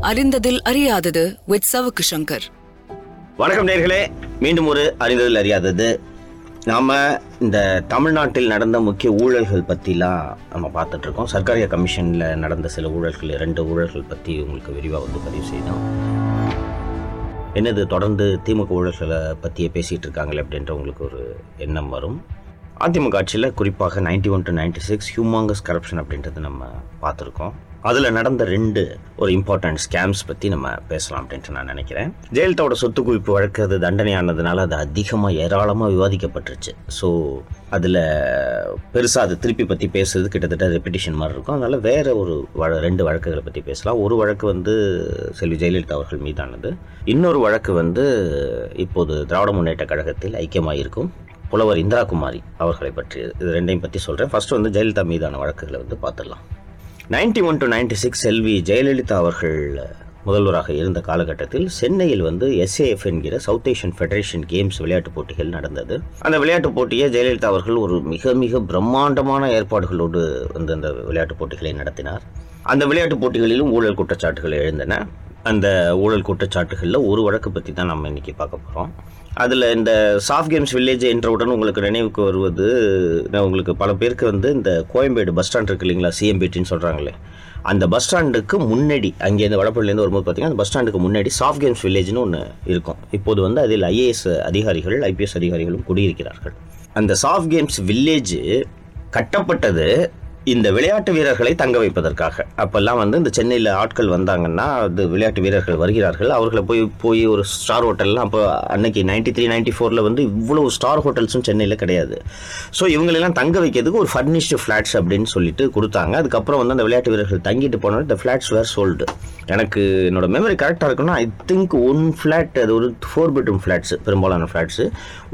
அறிந்ததில் அறியாதது with Savukku Shankar. வணக்கம் நேர்களே மீண்டும் ஒரு அறிந்ததில் அறியாதது. நாம இந்த தமிழ்நாட்டில் நடந்த முக்கிய ஊழல்கள் பற்றிலாம் நம்ம பார்த்துட்டு இருக்கோம் சர்க்காரிய கமிஷனில் நடந்த சில ஊழல்கள் இரண்டு ஊழல்கள் பற்றி உங்களுக்கு விரிவாக வந்து பதிவு செய்தோம். என்னது தொடர்ந்து திமுக ஊழல்களை பற்றியே பேசிகிட்டு இருக்காங்களே அப்படின்ற உங்களுக்கு ஒரு எண்ணம் வரும். அதிமுக ஆட்சியில் குறிப்பாக ninety one to ninety six humongous corruption அப்படின்றது நம்ம பார்த்துருக்கோம். அதில் நடந்த ரெண்டு ஒரு இம்பார்ட்டன்ட் ஸ்கேம்ஸ் பற்றி நம்ம பேசலாம் அப்படின்ட்டு நான் நினைக்கிறேன். ஜெயலலிதாவோட சொத்து குவிப்பு வழக்கு அது தண்டனையானதுனால அது அதிகமாக ஏராளமாக விவாதிக்கப்பட்டுருச்சு. ஸோ அதில் பெருசாக அது திருப்பி பற்றி பேசுறது கிட்டத்தட்ட ரெப்பிட்டிஷன் மாதிரி இருக்கும். அதனால் வேறு ஒரு வழ ரெண்டு வழக்குகளை பற்றி பேசலாம். ஒரு வழக்கு வந்து செல்வி ஜெயலலிதா அவர்கள் மீதானது. இன்னொரு வழக்கு வந்து இப்போது திராவிட முன்னேற்ற கழகத்தில் ஐக்கியமாக இருக்கும் புலவர் இந்திரா குமாரி அவர்களை பற்றி. இது ரெண்டையும் பற்றி சொல்கிறேன் ஃபர்ஸ்ட் வந்து ஜெயலலிதா மீதான வழக்குகளை வந்து பார்த்துடலாம். Ninety one to ninety six செல்வி ஜெயலலிதா அவர்கள் முதல்வராக இருந்த காலகட்டத்தில் சென்னையில் வந்து எஸ்ஏஎஃப் என்கிற சவுத் ஏஷியன் ஃபெடரேஷன் கேம்ஸ் விளையாட்டுப் போட்டிகள் நடந்தது. அந்த விளையாட்டுப் போட்டியை ஜெயலலிதா அவர்கள் ஒரு மிக மிக பிரம்மாண்டமான ஏற்பாடுகளோடு வந்து அந்த விளையாட்டுப் போட்டிகளை நடத்தினார். அந்த விளையாட்டுப் போட்டிகளிலும் ஊழல் குற்றச்சாட்டுகள் எழுந்தன. அந்த ஊழல் குற்றச்சாட்டுகளில் ஒரு வழக்கு பற்றி தான் நம்ம இன்றைக்கி பார்க்க போகிறோம் அதில் இந்த சாஃப்ட் கேம்ஸ் வில்லேஜ் என்றவுடன் உங்களுக்கு நினைவுக்கு வருவது நான் உங்களுக்கு பல பேருக்கு வந்து இந்த கோயம்பேடு பஸ் ஸ்டாண்ட் இருக்கு இல்லைங்களா சிஎம்பிடின்னு சொல்கிறாங்களே அந்த பஸ் ஸ்டாண்டுக்கு முன்னாடி அங்கேருந்து வடப்பள்ளிலேருந்து வரும்போது பார்த்தீங்கன்னா அந்த பஸ் ஸ்டாண்டுக்கு முன்னாடி சாஃப்ட் கேம்ஸ் வில்லேஜ்னு ஒன்று இருக்கும். இப்போது வந்து அதில் ஐஏஎஸ் அதிகாரிகள் ஐபிஎஸ் அதிகாரிகளும் குடியிருக்கிறார்கள். அந்த சாஃப்ட் கேம்ஸ் வில்லேஜ் கட்டப்பட்டது இந்த விளையாட்டு வீரர்களை தங்க வைப்பதற்காக. அப்போல்லாம் வந்து இந்த சென்னையில் ஆட்கள் வந்தாங்கன்னா அது விளையாட்டு வீரர்கள் வருகிறார்கள். அவர்களை போய் போய் ஒரு ஸ்டார் ஹோட்டல்லாம் அப்போ அன்னைக்கு நைன்டி த்ரீ நைன்டி ஃபோரில் வந்து இவ்வளோ ஸ்டார் ஹோட்டல்ஸும் சென்னையில் கிடையாது. ஸோ இவங்களெல்லாம் தங்க வைக்கிறதுக்கு ஒரு ஃபர்னிஷ்டு ஃப்ளாட்ஸ் அப்படின்னு சொல்லிட்டு கொடுத்தாங்க. அதுக்கப்புறம் வந்து அந்த விளையாட்டு வீரர்கள் தங்கிட்டு போனோட இந்த ஃப்ளாட்ஸ் வேர் சோல்டு எனக்கு என்னோட மெமரி கரெக்டாக இருக்குன்னா ஐ திங்க் ஒன் ஃப்ளாட் அது ஒரு ஃபோர் பெட்ரூம் ஃப்ளாட்ஸு பெரும்பாலான flats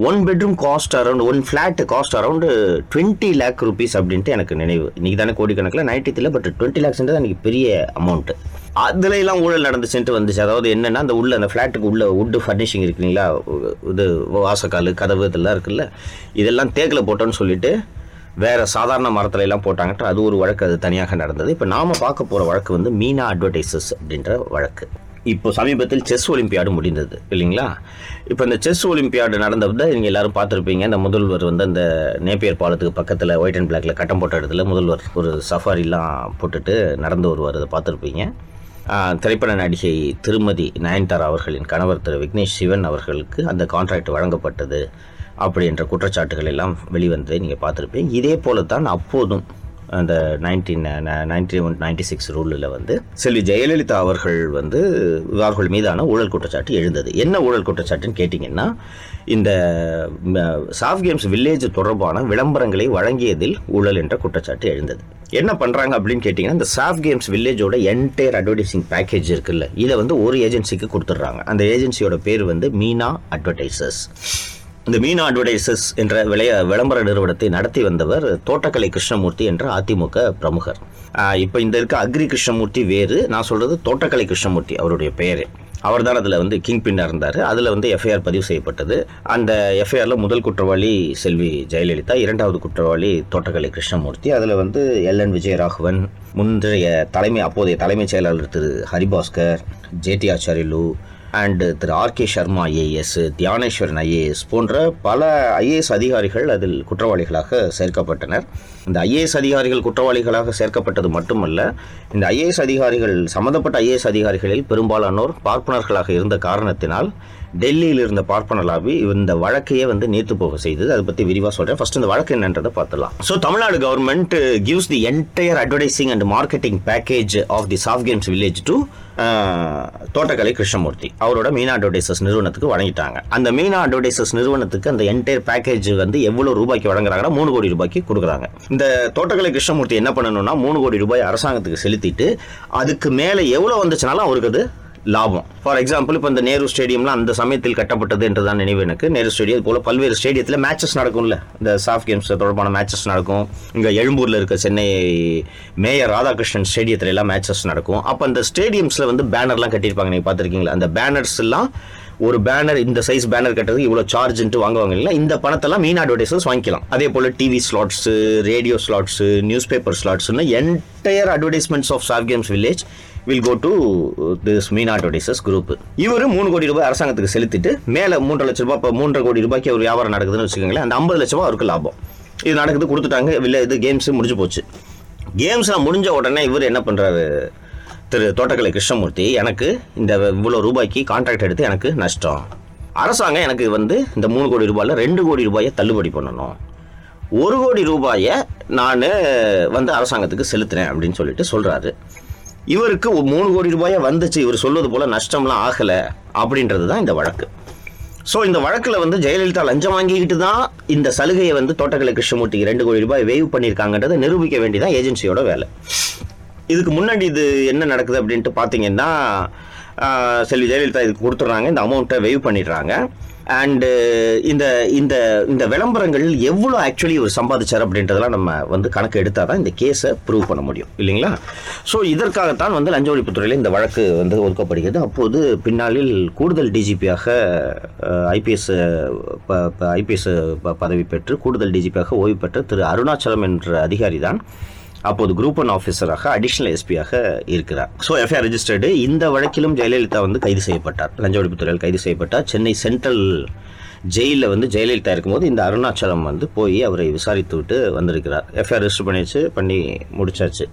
one bedroom cost around one flat cost around twenty lakh rupees அப்படின்ட்டு எனக்கு நினைவு. இன்னைக்கு தானே கோடிக்கணக்கில் நைன்டி த்ரீல பட் டுவெண்ட்டி லேக்ஸ்ன்றது அன்றைக்கி பெரிய அமௌண்ட்டு அதுல எல்லாம் ஊழல் நடந்துச்சுன்ட்டு வந்துச்சு. அதாவது என்னன்னா அந்த உள்ள அந்த ஃப்ளாட்டுக்கு உள்ள வுட்டு ஃபர்னிஷிங் இருக்குங்களா இது வாசக்கால் கதவு இதெல்லாம் இருக்குல்ல? இதெல்லாம் தேக்கில் போட்டோன்னு சொல்லிட்டு வேற சாதாரண மரத்துல எல்லாம் போட்டாங்கட்டு அது ஒரு வழக்கு. அது தனியாக நடந்தது. இப்போ நாம பார்க்க போற வழக்கு வந்து மீனா அட்வர்டைசஸ் அப்படின்ற வழக்கு. இப்போ சமீபத்தில் செஸ் ஒலிம்பியாடு முடிந்தது இல்லைங்களா? இப்போ இந்த செஸ் ஒலிம்பியாடு நடந்தது நீங்கள் எல்லாரும் பார்த்துருப்பீங்க இந்த முதல்வர் வந்து அந்த நேப்பியர் பாலத்துக்கு பக்கத்தில் ஒயிட் அண்ட் பிளாக்ல கட்டம் போட்ட இடத்துல முதல்வர் ஒரு சஃபாரிலாம் போட்டுட்டு நடந்து வருவார் அதை பார்த்துருப்பீங்க. திரைப்பட நடிகை திருமதி நயன்தாரா அவர்களின் கணவர் திரு விக்னேஷ் சிவன் அவர்களுக்கு அந்த கான்ட்ராக்ட் வழங்கப்பட்டது அப்படின்ற குற்றச்சாட்டுகள் எல்லாம் வெளிவந்ததை நீங்கள் பார்த்துருப்பீங்க. இதே போல தான் அப்போதும் அந்த nineteen ninety one ninety six ரூலில் வந்து செல்வி ஜெயலலிதா அவர்கள் வந்து அவர்கள் மீதான ஊழல் குற்றச்சாட்டு எழுந்தது. என்ன ஊழல் குற்றச்சாட்டுன்னு கேட்டிங்கன்னா இந்த சாஃப் கேம்ஸ் வில்லேஜ் தொடர்பான விளம்பரங்களை வழங்கியதில் ஊழல் என்ற குற்றச்சாட்டு எழுந்தது. என்ன பண்ணுறாங்க அப்படின்னு கேட்டிங்கன்னா இந்த சாஃப் கேம்ஸ் வில்லேஜோட என்டையர் அட்வர்டைசிங் பேக்கேஜ் இருக்குல்ல இதை வந்து ஒரு ஏஜென்சிக்கு கொடுத்துட்றாங்க. அந்த ஏஜென்சியோட பேர் வந்து மீனா அட்வர்டைசர்ஸ் இந்த மீனா அட்வர்டைசஸ் என்ற விளைய விளம்பர நிறுவனத்தை நடத்தி வந்தவர் தோட்டக்கலை கிருஷ்ணமூர்த்தி என்ற அதிமுக பிரமுகர். இப்போ இந்த இருக்க அக்ரி கிருஷ்ணமூர்த்தி வேறு நான் சொல்றது தோட்டக்கலை கிருஷ்ணமூர்த்தி அவருடைய பேர் அவர் தான் அதில் வந்து கிங் பின்னாக இருந்தார். அதில் வந்து எஃப்ஐஆர் பதிவு செய்யப்பட்டது. அந்த எஃப்ஐஆரில் முதல் குற்றவாளி செல்வி ஜெயலலிதா இரண்டாவது குற்றவாளி தோட்டக்கலை கிருஷ்ணமூர்த்தி அதில் வந்து எல் என் விஜயராகவன் முந்தைய தலைமை அப்போதைய தலைமைச் செயலாளர் திரு Haribhaskar JD ஆச்சாரியலு and Thiru R K Sharma IAS Dhyaneswaran IAS போன்ற பல ஐஏஎஸ் அதிகாரிகள் அதில் குற்றவாளிகளாக சேர்க்கப்பட்டனர். இந்த ஐஏஎஸ் அதிகாரிகள் குற்றவாளிகளாக சேர்க்கப்பட்டது மட்டுமல்ல இந்த ஐஏஎஸ் அதிகாரிகள் சம்பந்தப்பட்ட ஐஏஎஸ் அதிகாரிகளில் பெரும்பாலானோர் பார்ப்பனர்களாக இருந்த காரணத்தினால் டெல்லியில் இருந்த பார்ப்பன லாபி இந்த வழக்கையே வந்து நீர்த்து போக செய்தது. அதை பற்றி விரிவாக சொல்கிறேன் ஃபர்ஸ்ட் இந்த வழக்கு என்னன்றதை பார்த்துலாம் so Tamil Nadu government gives the entire advertising and marketing package of the soft games village to தோட்டக்கலை கிருஷ்ணமூர்த்தி. அவரோட மீனா அட்வர்டைசர்ஸ் நிறுவனத்துக்கு வழங்கிட்டாங்க. அந்த மீனா அட்வர்டைசஸ் நிறுவனத்துக்கு அந்த என்டையர் பேக்கேஜ் வந்து எவ்வளோ ரூபாய்க்கு வழங்குறாங்கன்னா மூணு கோடி ரூபாய்க்கு கொடுக்குறாங்க. இந்த தோட்டக்கலை கிருஷ்ணமூர்த்தி என்ன பண்ணணும்னா மூணு கோடி ரூபாய் அரசாங்கத்துக்கு செலுத்திட்டு அதுக்கு மேலே எவ்வளோ வந்துச்சுனாலும் அவருக்கு அது லாபம். ஃபார் எக்ஸாம்பிள் இப்போ இந்த நேரு ஸ்டேடியம்லாம் அந்த சமயத்தில் கட்டப்பட்டது என்று தான் நினைவு எனக்கு. நேரு ஸ்டேடியம் போல பல்வேறு ஸ்டேடியத்தில் மேட்சஸ் நடக்கும்ல. இந்த சாஃப்ட் கேம்ஸ் தொடர்பான மேட்சஸ் நடக்கும். இங்கே எழும்பூரில் இருக்க சென்னை மேயர் ராதாகிருஷ்ணன் ஸ்டேடியத்தில் எல்லாம் மேட்சஸ் நடக்கும். அப்போ அந்த ஸ்டேடியம்ஸில் வந்து பேனர்லாம் கட்டியிருப்பாங்க. நீங்கள் பார்த்துருக்கீங்களா? அந்த பேனர்ஸ் எல்லாம் ஒரு பேனர் இந்த சைஸ் பேனர் கட்டுறதுக்கு இவ்வளோ சார்ஜ்ன்ட்டு வாங்குவாங்க இல்லை இந்த பணத்தெல்லாம் மீன் அட்வர்டைசர்ஸ் வாங்கிக்கலாம். அதே போல் TV slots radio slots newspaper ஸ்லாட்ஸ்னு entire advertisements of soft games village will go to this மீனாட்டோடிசஸ் group இவர் மூணு கோடி ரூபாய் அரசாங்கத்துக்கு செலுத்திட்டு மேலே மூன்றரை லட்ச ரூபாய் இப்போ மூன்றரை கோடி ரூபாய்க்கு ஒரு வியாபாரம் நடக்குதுன்னு வச்சுக்கோங்களேன் அந்த ஐம்பது லட்ச ரூபாய் அவருக்கு லாபம். இது நடக்குது கொடுத்துட்டாங்க இல்லை இது கேம்ஸ் முடிஞ்சு போச்சு. கேம்ஸ்லாம் முடிஞ்ச உடனே இவர் என்ன பண்ணுறாரு திரு தோட்டக்கலை கிருஷ்ணமூர்த்தி எனக்கு இந்த இவ்வளோ ரூபாய்க்கு கான்ட்ராக்ட் எடுத்து எனக்கு நஷ்டம். அரசாங்கம் எனக்கு வந்து இந்த மூணு கோடி ரூபாயில் ரெண்டு கோடி ரூபாயை தள்ளுபடி பண்ணணும். ஒரு கோடி ரூபாயை நான் வந்து அரசாங்கத்துக்கு செலுத்தினேன் அப்படின்னு சொல்லிட்டு சொல்கிறாரு இவருக்கு மூணு கோடி ரூபாயை வந்துச்சு. இவர் சொல்வது போல் நஷ்டம்லாம் ஆகலை அப்படின்றது தான் இந்த வழக்கு. ஸோ இந்த வழக்கில் வந்து ஜெயலலிதா லஞ்சம் வாங்கிக்கிட்டு தான் இந்த சலுகையை வந்து தோட்டக்கலை கிருஷ்ணமூர்த்திக்கு ரெண்டு கோடி ரூபாய் வேவ் பண்ணியிருக்காங்கன்றதை நிரூபிக்க வேண்டியதான் ஏஜென்சியோட வேலை. இதுக்கு முன்னாடி இது என்ன நடக்குது அப்படின்ட்டு பார்த்தீங்கன்னா செல்வி ஜெயலலிதா இதுக்கு கொடுத்துட்றாங்க. இந்த அமௌண்ட்டை வெய்வ் பண்ணிடுறாங்க. அண்டு uh, இந்த இந்த இந்த விளம்பரங்கள் எவ்வளோ ஆக்சுவலி இவர் சம்பாதிச்சார் அப்படின்றதெல்லாம் நம்ம வந்து கணக்கு எடுத்தால் தான் இந்த கேஸை ப்ரூவ் பண்ண முடியும். இல்லைங்களா? ஸோ இதற்காகத்தான் வந்து லஞ்ச ஒழிப்புத்துறையில் இந்த வழக்கு வந்து ஒதுக்கப்படுகிறது. அப்போது பின்னாளில் கூடுதல் டிஜிபியாக ஐபிஎஸ் ஐபிஎஸ் பதவி பெற்று கூடுதல் டிஜிபியாக ஓய்வு பெற்ற திரு அருணாச்சலம் என்ற அதிகாரி தான். அப்போது குரூப் ஒன் ஆஃபீஸராக அடிஷனல் எஸ்பியாக இருக்கிறார். ஸோ எஃப்ஐஆர் ரெஜிஸ்டர்டு இந்த வழக்கிலும் ஜெயலலிதா வந்து கைது செய்யப்பட்டார். லஞ்ச ஒழிப்புத்துறையில் கைது செய்யப்பட்டார். சென்னை சென்ட்ரல் ஜெயிலில் வந்து ஜெயலலிதா இருக்கும்போது இந்த அருணாச்சலம் வந்து போய் அவரை விசாரித்து விட்டு வந்திருக்கிறார். எஃப்ஐஆர் ரெஜிஸ்டர் பண்ணிச்சு பண்ணி முடிச்சாச்சு.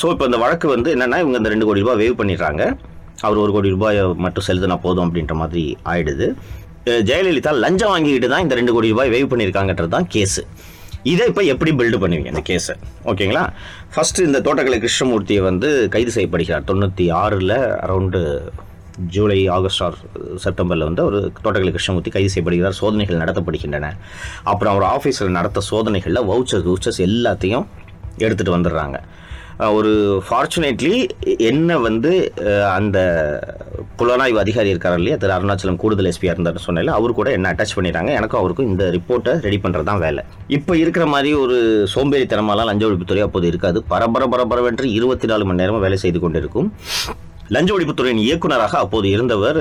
ஸோ இப்போ இந்த வழக்கு வந்து என்னென்னா இவங்க இந்த ரெண்டு கோடி ரூபாய் வேவ் பண்ணிடுறாங்க. அவர் ஒரு கோடி ரூபாயை மட்டும் செலுத்தினா போதும் அப்படின்ற மாதிரி ஆயிடுது. ஜெயலலிதா லஞ்சம் வாங்கிக்கிட்டு தான் இந்த ரெண்டு கோடி ரூபாய் வேவ் பண்ணியிருக்காங்கன்றது தான் கேஸு இதை இப்போ எப்படி பில்டு பண்ணுவீங்க இந்த கேஸை ஓகேங்களா ஃபஸ்ட்டு இந்த தோட்டக்கலை கிருஷ்ணமூர்த்தியை வந்து கைது செய்யப்படுகிறார். தொண்ணூற்றி ஆறில் அரௌண்டு ஜூலை ஆகஸ்ட் ஆர் செப்டம்பரில் வந்து ஒரு தோட்டக்கலை கிருஷ்ணமூர்த்தி கைது செய்யப்படுகிறார். சோதனைகள் நடத்தப்படுகின்றன. அப்புறம் அவர் ஆஃபீஸில் நடத்த சோதனைகளில் வவுச்சர்ஸ் வவுச்சர்ஸ் எல்லாத்தையும் எடுத்துகிட்டு வந்துடுறாங்க. ஒரு ஃபார்ச்சுனேட்லி என்ன வந்து அந்த புலனாய்வு அதிகாரி இருக்கார் இல்லையா? திரு அருணாச்சலம் கூடுதல் எஸ்பியாக இருந்தார்னு சொன்னால அவர் கூட என்ன அட்டாச் பண்ணிட்டாங்க? எனக்கும் அவருக்கும் இந்த ரிப்போர்ட்டை ரெடி பண்ணுறது தான் வேலை. இப்போ இருக்கிற மாதிரி ஒரு சோம்பேறித்தனமாலாம் லஞ்ச ஒழிப்புத்துறை அப்போது இருக்காது. பரபர பரபரவென்று இருபத்தி நாலு மணி நேரமும் வேலை செய்து கொண்டிருக்கும். லஞ்ச ஒழிப்புத்துறையின் இயக்குனராக அப்போது இருந்தவர்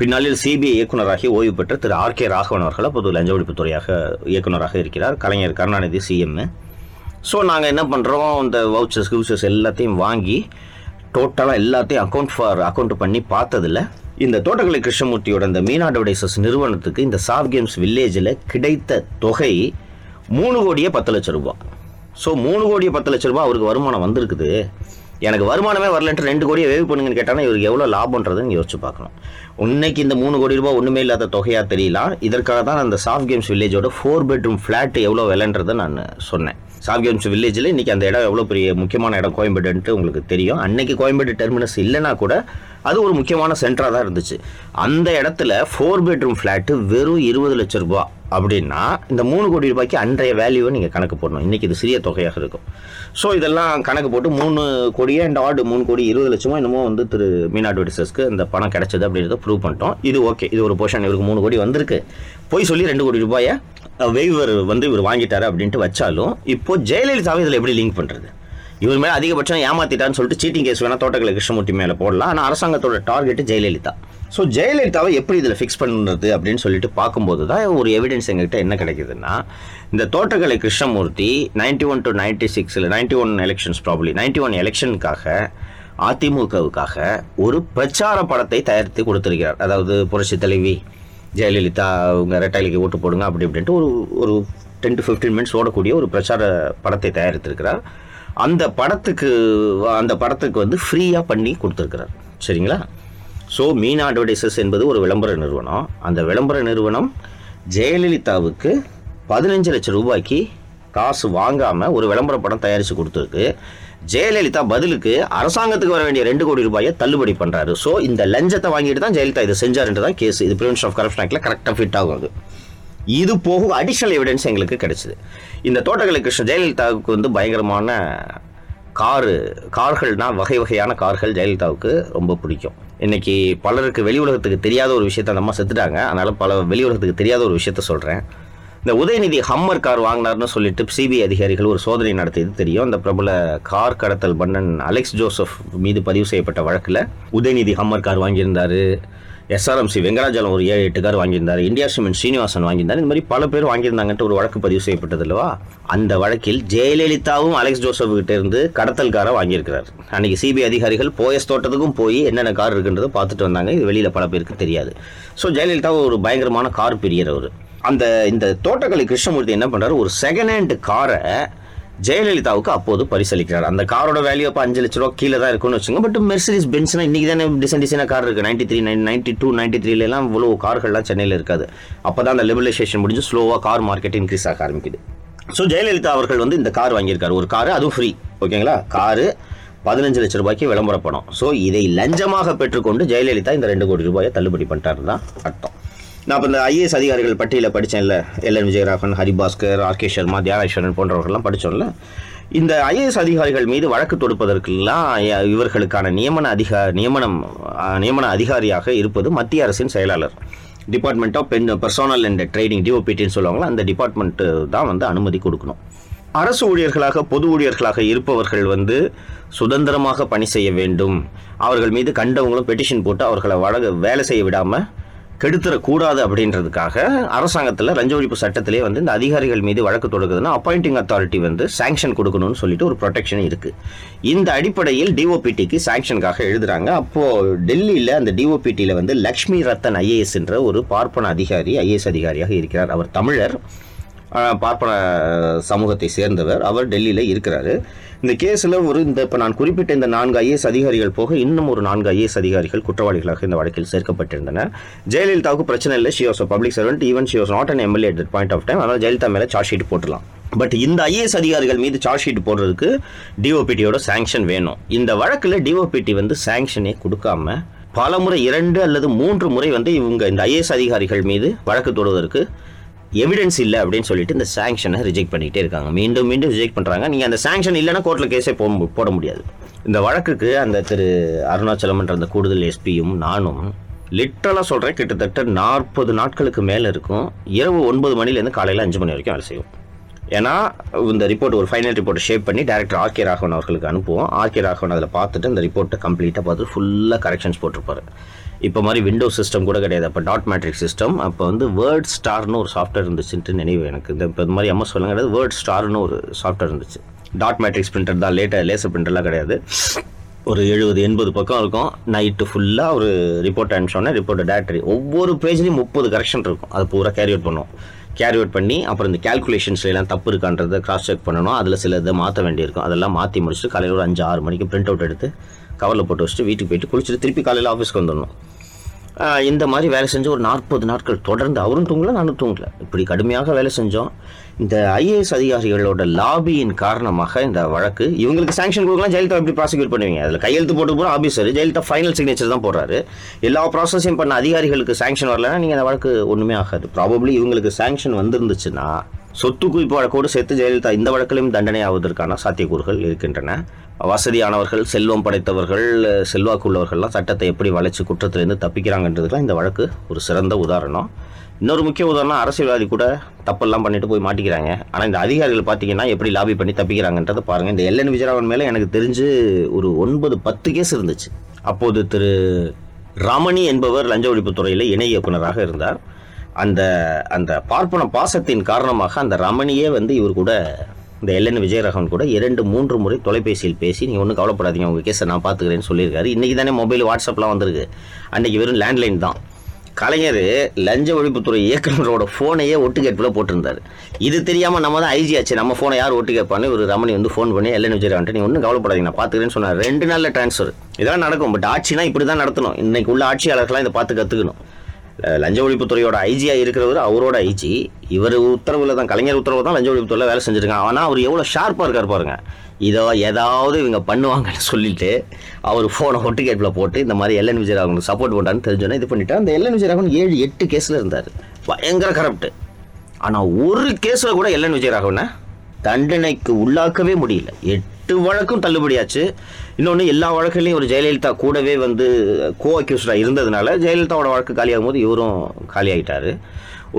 பின்னாளில் சிபிஐ இயக்குநராகி ஓய்வு பெற்ற திரு ஆர் கே ராகவன் அவர்கள் அப்போது லஞ்ச ஒழிப்புத்துறையாக இயக்குனராக இருக்கிறார். கலைஞர் கருணாநிதி சிஎம் ஸோ நாங்கள் என்ன பண்ணுறோம் இந்த வவுச்சர்ஸ் கிவுச்சர்ஸ் எல்லாத்தையும் வாங்கி டோட்டலாக எல்லாத்தையும் அக்கௌண்ட் ஃபார் அக்கௌண்ட் பண்ணி பார்த்ததில் இந்த தோட்டக்கலை கிருஷ்ணமூர்த்தியோட இந்த மீனா நிறுவனத்துக்கு இந்த சாஃப்ட் கேம்ஸ் வில்லேஜில் கிடைத்த தொகை மூணு கோடியே பத்து லட்சம் ரூபா. ஸோ மூணு கோடியே பத்து லட்ச ரூபா அவருக்கு வருமானம் வந்திருக்குது. எனக்கு வருமானமே வரலன்ட்டு ரெண்டு கோடியை வேவு பண்ணுங்கன்னு கேட்டாங்கன்னா இவருக்கு எவ்வளோ லாபம்ன்றதுன்னு யோசிச்சு பார்க்கணும். இன்னைக்கு இந்த மூணு கோடி ரூபாய் ஒன்றுமே இல்லாத தொகையாக தெரியலாம். இதற்காக தான் அந்த சாஃப்ட் கேம்ஸ் வில்லேஜோட ஃபோர் பெட்ரூம் ஃப்ளாட் எவ்வளோ விலைன்றதை நான் சொன்னேன். சாஃப்ட் வில்லேஜில் இன்றைக்கி அந்த இடம் எவ்வளோ பெரிய முக்கியமான இடம்? கோயம்பேடுன்ட்டு உங்களுக்கு தெரியும். அன்னைக்கு கோயம்பேடு டெர்மினஸ் இல்லைன்னா கூட அது ஒரு முக்கியமான சென்டராக தான் இருந்துச்சு. அந்த இடத்துல ஃபோர் பெட்ரூம் ஃப்ளாட்டு வெறும் இருபது லட்ச ரூபா அப்படின்னா இந்த மூணு கோடி ரூபாய்க்கு அன்றைய வேல்யூவை நீங்கள் கணக்கு போடணும். இன்றைக்கி இது சிறிய தொகையாக இருக்கும். ஸோ இதெல்லாம் கணக்கு போட்டு மூணு கோடியே அண்ட் ஆர்டு மூணு கோடி இருபது லட்சமோ என்னமோ வந்து திரு மீனா அட்வர்டைசர்ஸ்க்கு இந்த பணம் கிடைச்சது அப்படின்றத ப்ரூவ் பண்ணிட்டோம். இது ஓகே இது ஒரு போர்ஷன் இவருக்கு மூணு கோடி வந்திருக்கு. போய் சொல்லி ரெண்டு கோடி ரூபாயை வெய்வர் வந்து இவர் வாங்கிட்டாரு அப்படின்ட்டு வச்சாலும் இப்போது ஜெயலலிதாவை இதில் எப்படி லிங்க் பண்ணுறது இவர் மேலே அதிகபட்சம் ஏமாத்திட்டான்னு சொல்லிட்டு சீட்டிங் கேஸ் வேணால் தோட்டக்கலை கிருஷ்ணமூர்த்தி மேலே போடலாம். ஆனால் அரசாங்கத்தோட டார்கெட் ஜெயலலிதா. ஸோ ஜெயலலிதாவை எப்படி இதில் ஃபிக்ஸ் பண்ணுறது அப்படின்னு சொல்லிட்டு பார்க்கும்போது தான் ஒரு எவிடன்ஸ் எங்ககிட்ட என்ன கிடைக்குதுன்னா இந்த தோட்டக்கலை Krishnamurthy ninety one to ninety சிக்ஸில் ninety one elections probably ninety one எலெக்ஷனுக்காக அதிமுகவுக்காக ஒரு பிரச்சார படத்தை தயாரித்து கொடுத்திருக்கிறார். அதாவது புரட்சி தலைவி ஜெயலலிதா அவங்க ரெட்டாலிக்கு ஓட்டு போடுங்க அப்படி இப்படின்ட்டு ஒரு ஒரு டென் டு ஃபிஃப்டீன் மினிட்ஸ் ஓடக்கூடிய ஒரு பிரச்சார படத்தை தயாரித்திருக்கிறார். அந்த படத்துக்கு அந்த படத்துக்கு வந்து ஃப்ரீயாக பண்ணி கொடுத்துருக்கிறார். சரிங்களா? ஸோ மீனா அட்வர்டைசஸ் என்பது ஒரு விளம்பர நிறுவனம். அந்த விளம்பர நிறுவனம் ஜெயலலிதாவுக்கு பதினஞ்சு லட்சம் ரூபாய்க்கு காசு வாங்காமல் ஒரு விளம்பர படம் தயாரித்து கொடுத்துருக்கு. ஜெயலலிதா பதிலுக்கு அரசாங்கத்துக்கு வர வேண்டிய ரெண்டு கோடி ரூபாயை தள்ளுபடி பண்ணுறாரு ஸோ இந்த லஞ்சத்தை வாங்கிட்டு தான் ஜெயலலிதா இதை செஞ்சாருன்றது தான் கேஸ் இது ப்ரிவென்ஷன் ஆஃப் கரப்ஷன் ஆக்டில் கரெக்டாக ஃபிட் ஆகும் அது இது போக அடிஷ்னல் எவிடன்ஸ் எங்களுக்கு கிடைச்சிது. இந்த தோட்டக்கலை கிருஷ்ணன் ஜெயலலிதாவுக்கு வந்து பயங்கரமான காரு கார்கள்னால் வகை வகையான கார்கள் ஜெயலலிதாவுக்கு ரொம்ப பிடிக்கும். இன்னைக்கு பலருக்கு வெளி உலகத்துக்கு தெரியாத ஒரு விஷயத்த அந்த அம்மா செத்துட்டாங்க. அதனால பல வெளி உலகத்துக்கு தெரியாத ஒரு விஷயத்த சொல்கிறேன் இந்த உதயநிதி ஹம்மர் கார் வாங்கினார்னு சொல்லிட்டு சிபிஐ அதிகாரிகள் ஒரு சோதனை நடத்தியது தெரியும். அந்த பிரபல கார் கடத்தல் பண்ணன் அலெக்ஸ் ஜோசப் மீது பதிவு செய்யப்பட்ட வழக்கில் உதயநிதி ஹம்மர் கார் வாங்கியிருந்தாரு. எஸ்ஆர்எம்சி வெங்கடாஜலம் ஒரு ஏழு எட்டு கார் வாங்கியிருந்தார். இந்தியா சிமெண்ட் ஸ்ரீனிவாசன் வாங்கியிருந்தார். இந்த மாதிரி பல பேர் வாங்கியிருந்தாங்கன்ட்டு ஒரு வழக்கு பதிவு செய்யப்பட்டது இல்லவா அந்த வழக்கில் ஜெயலலிதாவும் அலெக்ஸ் ஜோசப் கிட்ட இருந்து கடத்தல் காரை வாங்கியிருக்கிறார். அன்னைக்கு சிபிஐ அதிகாரிகள் போயஸ் தோட்டத்துக்கும் போய் என்னென்ன கார் இருக்குன்றதை பார்த்துட்டு வந்தாங்க. இது வெளியில் பல பேருக்கு தெரியாது. ஸோ ஜெயலலிதா ஒரு பயங்கரமான கார் பிரியர் அவர். அந்த இந்த தோட்டக்கலை கிருஷ்ணமூர்த்தி என்ன பண்ணுறாரு ஒரு செகண்ட் ஹேண்ட் காரை ஜெயலலிதாவுக்கு அப்போது பரிசளிக்கிறார். அந்த காரோட வேல்யூ அப்போ அஞ்சு லட்ச ரூபா கீழே தான் இருக்கும்னு வச்சுங்க பட் மெர்சிடிஸ் பென்ஸ்னா இன்னைக்கு தானே டிசைன் டிசைனாக கார் இருக்குது ninety three nine ninety two ninety த்ரீலாம் இவ்வளோ கார்கள்லாம் சென்னையில் இருக்காது. அப்போ தான் அந்த லிபரலைசேஷன் முடிஞ்சு ஸ்லோவாக கார் மார்க்கெட் இன்க்ரீஸ் ஆக ஆரம்பிக்குது. ஸோ ஜெயலலிதா அவர்கள் வந்து இந்த கார் வாங்கியிருக்காரு. ஒரு காரு அதுவும் ஃப்ரீ ஓகேங்களா காரு பதினஞ்சு லட்ச ரூபாய்க்கு விளம்பர ஸோ இதை லஞ்சமாக பெற்றுக்கொண்டு ஜெயலலிதா இந்த ரெண்டு கோடி ரூபாயை தள்ளுபடி பண்ணிட்டாரு தான் அர்த்தம். நான் இப்போ இந்த ஐஏஎஸ் அதிகாரிகள் பட்டியலில் படித்தேன்ல LN Vijayaraghavan Haribhaskar R K Sharma Thiyageswaran போன்றவர்கள்லாம் படித்தோம்ல இந்த ஐஏஎஸ் அதிகாரிகள் மீது வழக்கு தொடுப்பதற்கெல்லாம் இவர்களுக்கான நியமன அதிகா நியமனம் நியமன அதிகாரியாக இருப்பது மத்திய அரசின் செயலாளர். Department of pen personnel and training டிஓபிடின்னு சொல்லுவாங்களா அந்த டிபார்ட்மெண்ட்டு தான் வந்து அனுமதி கொடுக்கணும். அரசு ஊழியர்களாக பொது ஊழியர்களாக இருப்பவர்கள் வந்து சுதந்திரமாக பணி செய்ய வேண்டும். அவர்கள் மீது கண்டவங்களும் பெட்டிஷன் போட்டு அவர்களை வழங்க வேலை செய்ய விடாமல் கெடுத்துடக்கூடாது அப்படின்றதுக்காக அரசாங்கத்தில் லஞ்ச ஒழிப்பு சட்டத்திலே வந்து இந்த அதிகாரிகள் மீது வழக்கு தொடுக்குதுன்னா அப்பாயிண்டிங் அத்தாரிட்டி வந்து சாங்ஷன் கொடுக்கணும்னு சொல்லிட்டு ஒரு ப்ரொடெக்ஷன் இருக்கு. இந்த அடிப்படையில் டிஓபிடிக்கு சாங்ஷனுக்காக எழுதுறாங்க. அப்போ டெல்லியில் அந்த டிஓபிடியில் வந்து லக்ஷ்மி ரத்தன் ஐஏஎஸ் என்ற ஒரு பார்ப்பன அதிகாரி ஐஏஎஸ் அதிகாரியாக இருக்கிறார். அவர் தமிழர். பார்ப்பன சமூகத்தை சேர்ந்தவர். அவர் டெல்லியில் இருக்கிறாரு. இந்த கேஸில் ஒரு இந்த இப்போ நான் குறிப்பிட்ட இந்த நான்கு ஐஏஎஸ் அதிகாரிகள் போக இன்னும் ஒரு நான்கு ஐஏஎஸ் அதிகாரிகள் குற்றவாளிகளாக இந்த வழக்கில் சேர்க்கப்பட்டிருந்தனர் ஜெயலலிதாவுக்கு பிரச்சனை இல்லை. She was public servant even she was not an MLA at point of time அதனால் ஜெயலலிதா மேலே சார்ஜ் ஷீட் போட்டுடலாம். பட் இந்த ஐஏஎஸ் அதிகாரிகள் மீது சார்ஜ் ஷீட் போடுறதுக்கு டிஓபிடியோட சாங்ஷன் வேணும். இந்த வழக்கில் டிஓபிடி வந்து சாங்ஷனே கொடுக்காம பல முறை இரண்டு அல்லது மூன்று முறை வந்து இவங்க இந்த ஐஏஎஸ் அதிகாரிகள் மீது வழக்கு தொடுவதற்கு எவிடன்ஸ் இல்லை அப்படின்னு சொல்லிட்டு இந்த சாங்ஷனை ரிஜெக்ட் பண்ணிகிட்டே இருக்காங்க. மீண்டும் மீண்டும் ரிஜெக்ட் பண்ணுறாங்க நீங்கள் அந்த சாங்ஷன் இல்லைன்னா கோர்ட்டில் கேஸே போட போட முடியாது. இந்த வழக்குக்கு அந்த திரு அருணாச்சலம் என்ற அந்த கூடுதல் எஸ்பியும் நானும் லிட்ரலாக சொல்கிறேன் கிட்டத்தட்ட நாற்பது நாட்களுக்கு மேலே இருக்கும். இரவு ஒன்பது மணிலேருந்து காலையில் அஞ்சு மணி வரைக்கும் வேலை செய்வோம். ஏன்னா இந்த ரிப்போர்ட் ஒரு ஃபைனல் ரிப்போர்ட் ஷேப் பண்ணி டேரக்டர் ஆர்கே ராகவன் அவர்களுக்கு அனுப்புவோம். ஆர்கே ராகவன் அதில் பார்த்துட்டு அந்த ரிப்போர்ட்டை கம்ப்ளீட்டாக பார்த்து ஃபுல்லாக கரெக்ஷன்ஸ் போட்டிருப்பாரு. இப்போ மாதிரி விண்டோ சிஸ்டம் கூட கிடையாது. அப்போ டாட் மேட்ரிக் சிஸ்டம் அப்போ வந்து வேர்ட் ஸ்டார்னு ஒரு சாஃப்ட்வேர் இருந்துச்சுன்ட்டு நினைவு எனக்கு. இந்த இப்போ இந்த மாதிரி எம்எஸ் சொல்லுங்க கிடையாது வேர்ட் ஸ்டார்னு ஒரு சாஃப்ட்வேர் இருந்துச்சு. டாட் மேட்ரிக்ஸ் பிரிண்டர் தான் லேட்டாக லேசர் பிரிண்டர்லாம் கிடையாது. ஒரு எழுபது எண்பது பக்கம் இருக்கும். நைட்டு ஃபுல்லாக ஒரு ரிப்போர்ட் அனுப்பிச்சோன்னே ரிப்போர்ட் டேரக்டரி ஒவ்வொரு பேஜ்லேயும் முப்பது கரெக்ஷன் இருக்கும். அது பூரா கேரி அவுட் பண்ணுவோம் கேரி அவுட் பண்ணி அப்புறம் இந்த கேல்குலேஷன்ஸ்ல எல்லாம் தப்பு இருக்கான்றதை கிராஸ் செக் பண்ணணும். அதில் சில இதை மாற்ற வேண்டியிருக்கும். அதெல்லாம் மாற்றி முடிச்சுட்டு காலையில் ஒரு அஞ்சு ஆறு மணிக்கு பிரிண்ட் அவுட் எடுத்து கவரில் போட்டு வச்சுட்டு வீட்டுக்கு போயிட்டு குளிச்சுட்டு திருப்பி காலையில் ஆஃபீஸ்க்கு வந்துடணும். இந்த மாதிரி வேலை செஞ்சு ஒரு நாற்பது நாட்கள் தொடர்ந்து அவரும் தூங்கல நானும் தூங்கல. இப்படி கடுமையாக வேலை செஞ்சோம். இந்த ஐஏஎஸ் அதிகாரிகளோட லாபியின் காரணமாக இந்த வழக்கு இவங்களுக்கு சாங்ஷன் கொடுக்கலாம் ஜெயலலிதா எப்படி ப்ராசிக்யூட் பண்ணுவீங்க? அதில் கையெழுத்து போட்டு போகிற ஆஃபீஸர் ஜெயலலிதா ஃபைனல் சிக்னேச்சர் தான் போடுறாரு. எல்லா ப்ராசஸையும் பண்ண அதிகாரிகளுக்கு சாங்ஷன் வரலன்னா நீங்கள் அந்த வழக்கு ஒன்றுமே ஆகாது. ப்ராபப்ளி இவங்களுக்கு சாங்ஷன் வந்திருந்துச்சுன்னா சொத்து குவிப்பு வழக்கோடு சேர்த்து ஜெயலலிதா இந்த வழக்கிலும் தண்டனை ஆவதற்கான சாத்தியக்கூறுகள் இருக்கின்றன. வசதியானவர்கள் செல்வம் படைத்தவர்கள் செல்வாக்கு உள்ளவர்கள்லாம் சட்டத்தை எப்படி வளைச்சு குற்றத்திலிருந்து தப்பிக்கிறாங்கன்றதுக்கெலாம் இந்த வழக்கு ஒரு சிறந்த உதாரணம். இன்னொரு முக்கிய உதாரணம் அரசியல்வாதி கூட தப்பெல்லாம் பண்ணிட்டு போய் மாட்டிக்கிறாங்க. ஆனால் இந்த அதிகாரிகள் பார்த்தீங்கன்னா எப்படி லாபி பண்ணி தப்பிக்கிறாங்கன்றதை பாருங்கள் இந்த எல்என் விஜயராவன் மேலே எனக்கு தெரிஞ்சு ஒரு ஒன்பது பத்து கேஸ் இருந்துச்சு. அப்போது திரு ரமணி என்பவர் லஞ்ச ஒழிப்புத்துறையில் இணை இயக்குனராக இருந்தார். அந்த அந்த பார்ப்பன பாசத்தின் காரணமாக அந்த ரமணியே வந்து இவர் கூட இந்த எல்என் விஜயராகவன் கூட இரண்டு மூன்று முறை தொலைபேசியில் பேசி நீங்கள் ஒன்றும் கவலைப்படாதீங்க உங்கள் கேஸை நான் பார்த்துக்கிறேன்னு சொல்லியிருக்காரு. இன்றைக்கி தானே மொபைல் வாட்ஸ்அப்லாம் வந்திருக்கு. அன்றைக்கி வெறும் லேண்ட்லைன் தான். கலைஞர் லஞ்ச ஒழிப்புத்துறை இயக்குனரோட ஃபோனையே ஒட்டு கேட்பில் போட்டிருந்தார். இது தெரியாமல் நம்ம தான் ஐஜி ஆச்சு. நம்ம ஃபோனை யார் ஒட்டு கேட்பான்னு ஒரு ரமணி வந்து ஃபோன் பண்ணி எல்என் விஜயராகவன் நீ ஒன்றும் கவலைப்படாதீங்க. நான் பார்த்துக்கிறேன்னு சொன்னார். ரெண்டு நாளில் ட்ரான்ஸ்ஃபர் இதெல்லாம் நடக்கும். பட் ஆட்சினா இப்படி தான் நடத்தணும். இன்னைக்கு உள்ள ஆட்சியாளர்கள்லாம் இதை பார்த்து கற்றுக்கணும் லஞ்ச ஒழிப்புத்துறையோட ஐஜியாக இருக்கிறவர் அவரோட ஐஜி இவர் உத்தரவில் தான் கலைஞர் உத்தரவு தான் லஞ்ச ஒழிப்புத்துறையில் வேலை செஞ்சுருக்காங்க. ஆனால் அவர் எவ்வளோ ஷார்ப்பாக இருக்கார் பாருங்க. இதோ ஏதாவது இவங்க பண்ணுவாங்கன்னு சொல்லிட்டு அவர் ஃபோனை ஒட்டுகேட்டில் போட்டு இந்த மாதிரி எல்என் விஜயராகவனுக்கு சப்போர்ட் பண்ணுறான்னு தெரிஞ்சோன்னே இது பண்ணிட்டா அந்த எல்என் விஜயராகவன் ஏழு எட்டு கேஸில் இருந்தார். பயங்கர கரப்ட் ஆனால் ஒரு கேஸில் கூட எல்என் விஜயராகவனை தண்டனைக்கு உள்ளாக்கவே முடியல. எட்டு வழக்கும் தள்ளுபடியாச்சு. இன்னொன்று எல்லா வழக்குலையும் ஒரு ஜெயலலிதா கூடவே வந்து கோ அக்யூஸ்டாக இருந்ததுனால ஜெயலலிதாவோட வழக்கு காலியாகும் போது இவரும் காலியாகிட்டார்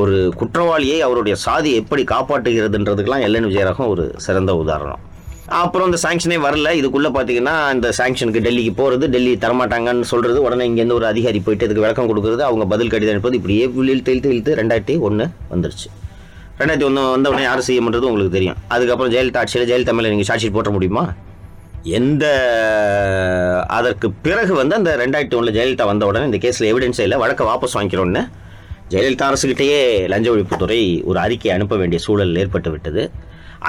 ஒரு குற்றவாளியை அவருடைய சாதி எப்படி காப்பாற்றுகிறதுன்றதுக்கெல்லாம் எல்என் விஜயராகம் ஒரு சிறந்த உதாரணம். அப்புறம் இந்த சாங்ஷனே வரல. இதுக்குள்ள பாத்தீங்கன்னா இந்த சாங்ஷனுக்கு டெல்லிக்கு போறது டெல்லி தரமாட்டாங்கன்னு சொல்றது உடனே இங்கேருந்து ஒரு அதிகாரி போயிட்டு இதுக்கு விளக்கம் கொடுக்குறது அவங்க பதில் கடிதம் அனுப்புறது இப்படியே இழுத்து இழுத்து இழுத்து ரெண்டாயிரத்தி ஒன்று வந்துருச்சு. ரெண்டாயிரத்தி ஒன்று வந்த உடனே யார் செய்ய பண்ணுறது உங்களுக்கு தெரியும். அதுக்கப்புறம் ஜெயலலிதா ஆட்சியில் ஜெயலலிதா மேலே நீங்கள் சாட்சி போட்ட முடியுமா? எந்த அதற்கு பிறகு வந்து அந்த ரெண்டாயிரத்தி ஒன்றில் ஜெயலலிதா வந்த உடனே இந்த கேஸில் எவிடன்ஸே இல்லை வழக்கை வாபஸ் வாங்கிக்கிறோன்னு ஜெயலலிதா அரசுக்கிட்டேயே லஞ்ச ஒழிப்புத்துறை ஒரு அறிக்கை அனுப்ப வேண்டிய சூழல் ஏற்பட்டு விட்டது.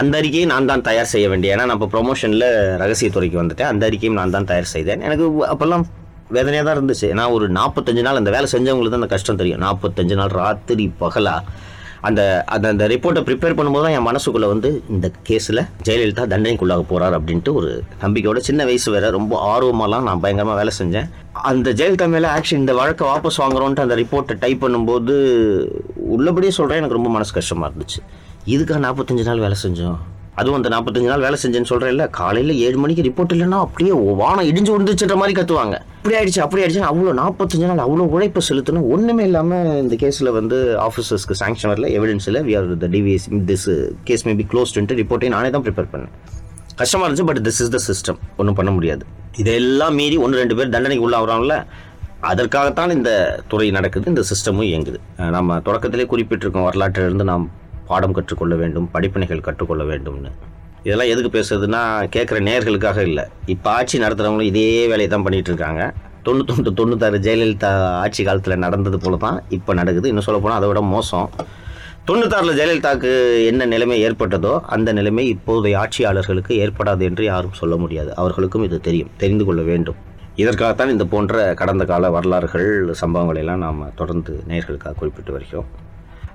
அந்த அறிக்கையை நான் தான் தயார் செய்ய வேண்டிய ஏன்னா நான் இப்போ ப்ரொமோஷனில் ரகசியத்துறைக்கு வந்துட்டேன். அந்த அறிக்கையும் நான் தான் தயார் செய்தேன். எனக்கு அப்போல்லாம் வேதனையாக தான் இருந்துச்சு. ஏன்னா ஒரு நாற்பத்தஞ்சு நாள் அந்த வேலை செஞ்சவங்களுக்கு தான் அந்த கஷ்டம் தெரியும். நாற்பத்தஞ்சு நாள் ராத்திரி பகலா அந்த அந்த அந்த ரிப்போர்ட்டை ப்ரிப்பேர் பண்ணும்போது தான் என் மனசுக்குள்ளே வந்து இந்த கேஸில் ஜெயலலிதா தண்டனைக்குள்ளாக போகிறார் அப்படின்ட்டு ஒரு நம்பிக்கையோட சின்ன வயசு வேறு ரொம்ப ஆர்வமாலாம் நான் பயங்கரமாக வேலை செஞ்சேன். அந்த ஜெயலலிதா மேலே ஆக்ஷன் இந்த வழக்கை வாபஸ் வாங்குறோன்ட்டு அந்த ரிப்போர்ட்டை டைப் பண்ணும்போது உள்ளபடியே சொல்கிறேன் எனக்கு ரொம்ப மனசு கஷ்டமாக இருந்துச்சு. இதுக்காக நாற்பத்தஞ்சு நாள் வேலை செஞ்சோம். அதுவும் அந்த நாற்பத்தஞ்சு நாள் வேலை செஞ்சேன்னு சொல்கிறேன் இல்லை காலையில் ஏழு மணிக்கு ரிப்போர்ட் இல்லைன்னா அப்படியே வானம் இடிஞ்சு விழுந்துச்சுன்ற மாதிரி கத்துவாங்க. இப்படி ஆயிடுச்சு அப்படி ஆயிடுச்சுன்னு அவ்வளோ நாற்பத்தஞ்சு நாள் அவ்வளோ உழைப்பு செலுத்தணும். ஒன்றுமே இல்லாமல் இந்த கேஸில் வந்து ஆஃபீஸர்ஸ்க்கு சாங்ஷன் வரல. எவிடன்ஸ் இல்லை. We are the DVS this case may be க்ளோஸ்டுன்ட்டு ரிப்போர்ட்டை நானே தான் ப்ரிப்பேர் பண்ணேன். கஷ்டமாக இருந்துச்சு but this is the system ஒன்றும் பண்ண முடியாது. இதெல்லாம் மீறி ஒன்று ரெண்டு பேர் தண்டனைக்கு உள்ளாகிறாங்கள அதற்காகத்தான் இந்த துறை நடக்குது. இந்த சிஸ்டமும் இயங்குது. நம்ம தொடக்கத்திலே குறிப்பிட்டிருக்கோம் வரலாற்றிலிருந்து நாம் பாடம் கற்றுக்கொள்ள வேண்டும் படிப்பினைகள் கற்றுக்கொள்ள வேண்டும்னு. இதெல்லாம் எதுக்கு பேசுறதுன்னா கேட்குற நேர்களுக்காக இல்லை. இப்போ ஆட்சி நடத்துகிறவங்களும் இதே வேலையை தான் பண்ணிகிட்டு இருக்காங்க தொண்ணூத்தொன்று தொண்ணூத்தாறு ஜெயலலிதா ஆட்சி காலத்தில் நடந்தது போல தான் இப்போ நடக்குது. இன்னும் சொல்ல போனால் அதை விட மோசம். தொண்ணூத்தாறில் ஜெயலலிதாவுக்கு என்ன நிலைமை ஏற்பட்டதோ அந்த நிலைமை இப்போதைய ஆட்சியாளர்களுக்கு ஏற்படாது என்று யாரும் சொல்ல முடியாது. அவர்களுக்கும் இது தெரியும். தெரிந்து கொள்ள வேண்டும். இதற்காகத்தான் இந்த போன்ற கடந்த கால வரலாறுகள் சம்பவங்களை எல்லாம் நாம் தொடர்ந்து நேர்களுக்காக குறிப்பிட்டு வருகிறோம்.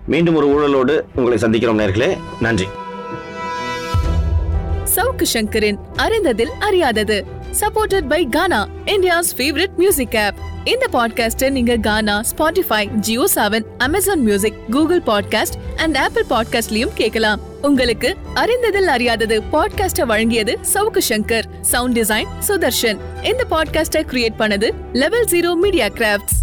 மீண்டும் ஒரு ஊழலோடு உங்களை சந்திக்கிறோம் நேர்களே. நன்றி. சவுக்கு சங்கரின் அறிந்ததில் அறியாதது. Supported by Gaana India's favourite music app இந்த பாட்காஸ்ட்டை நீங்க Gaana Spotify Jio Saavn Amazon music Google podcast and Apple பாட்காஸ்ட்லயும் கேட்கலாம். உங்களுக்கு அறிந்ததில் அறியாதது பாட்காஸ்ட வழங்கியது சவுக்கு சங்கர். சவுண்ட் டிசைன் சுதர்ஷன் இந்த பாட்காஸ்டை கிரியேட் பண்ணது லெவல் ஜீரோ மீடியா கிராஃப்ட்ஸ்